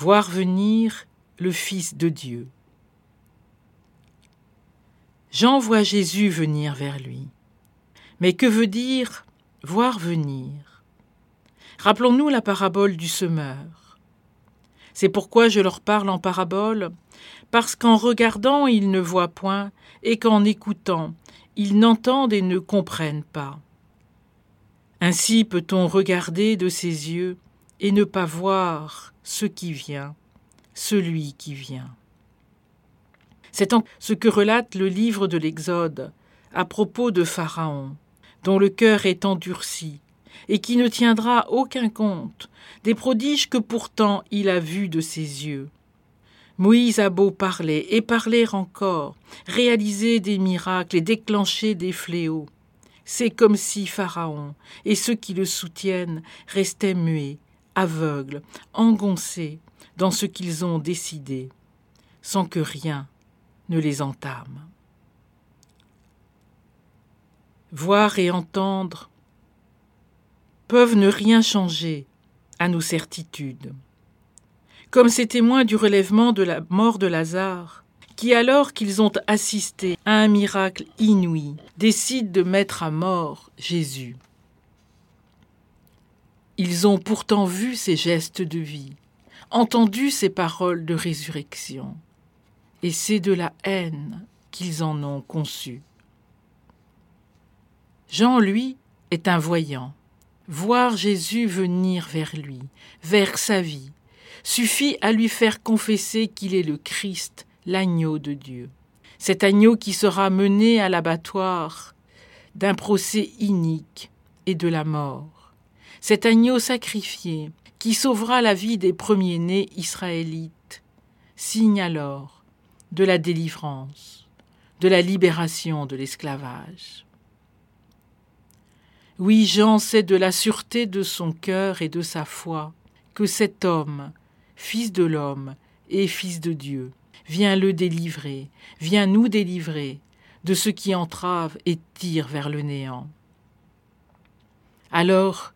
voir venir le Fils de Dieu. Jean voit Jésus venir vers lui. Mais que veut dire voir venir? Rappelons-nous la parabole du semeur. C'est pourquoi je leur parle en parabole, parce qu'en regardant ils ne voient point, et qu'en écoutant ils n'entendent et ne comprennent pas. Ainsi peut-on regarder de ses yeux et ne pas voir ce qui vient, celui qui vient. C'est ce que relate le livre de l'Exode à propos de Pharaon, dont le cœur est endurci, et qui ne tiendra aucun compte des prodiges que pourtant il a vus de ses yeux. Moïse a beau parler et parler encore, réaliser des miracles et déclencher des fléaux. C'est comme si Pharaon et ceux qui le soutiennent restaient muets, aveugles, engoncés dans ce qu'ils ont décidé, sans que rien ne les entame. Voir et entendre peuvent ne rien changer à nos certitudes. Comme ces témoins du relèvement de la mort de Lazare, qui alors qu'ils ont assisté à un miracle inouï, décident de mettre à mort Jésus. Ils ont pourtant vu ses gestes de vie, entendu ses paroles de résurrection, et c'est de la haine qu'ils en ont conçu. Jean, lui, est un voyant. Voir Jésus venir vers lui, vers sa vie, suffit à lui faire confesser qu'il est le Christ, l'agneau de Dieu. Cet agneau qui sera mené à l'abattoir d'un procès inique et de la mort. Cet agneau sacrifié qui sauvera la vie des premiers-nés israélites, signe alors de la délivrance, de la libération de l'esclavage. Oui, Jean sait de la sûreté de son cœur et de sa foi que cet homme, fils de l'homme et fils de Dieu, vient le délivrer, vient nous délivrer de ce qui entrave et tire vers le néant. Alors,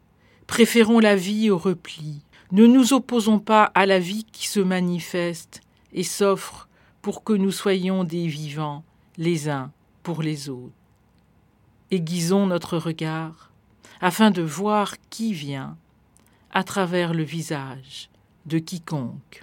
préférons la vie au repli, ne nous opposons pas à la vie qui se manifeste et s'offre pour que nous soyons des vivants les uns pour les autres. Aiguisons notre regard afin de voir qui vient à travers le visage de quiconque.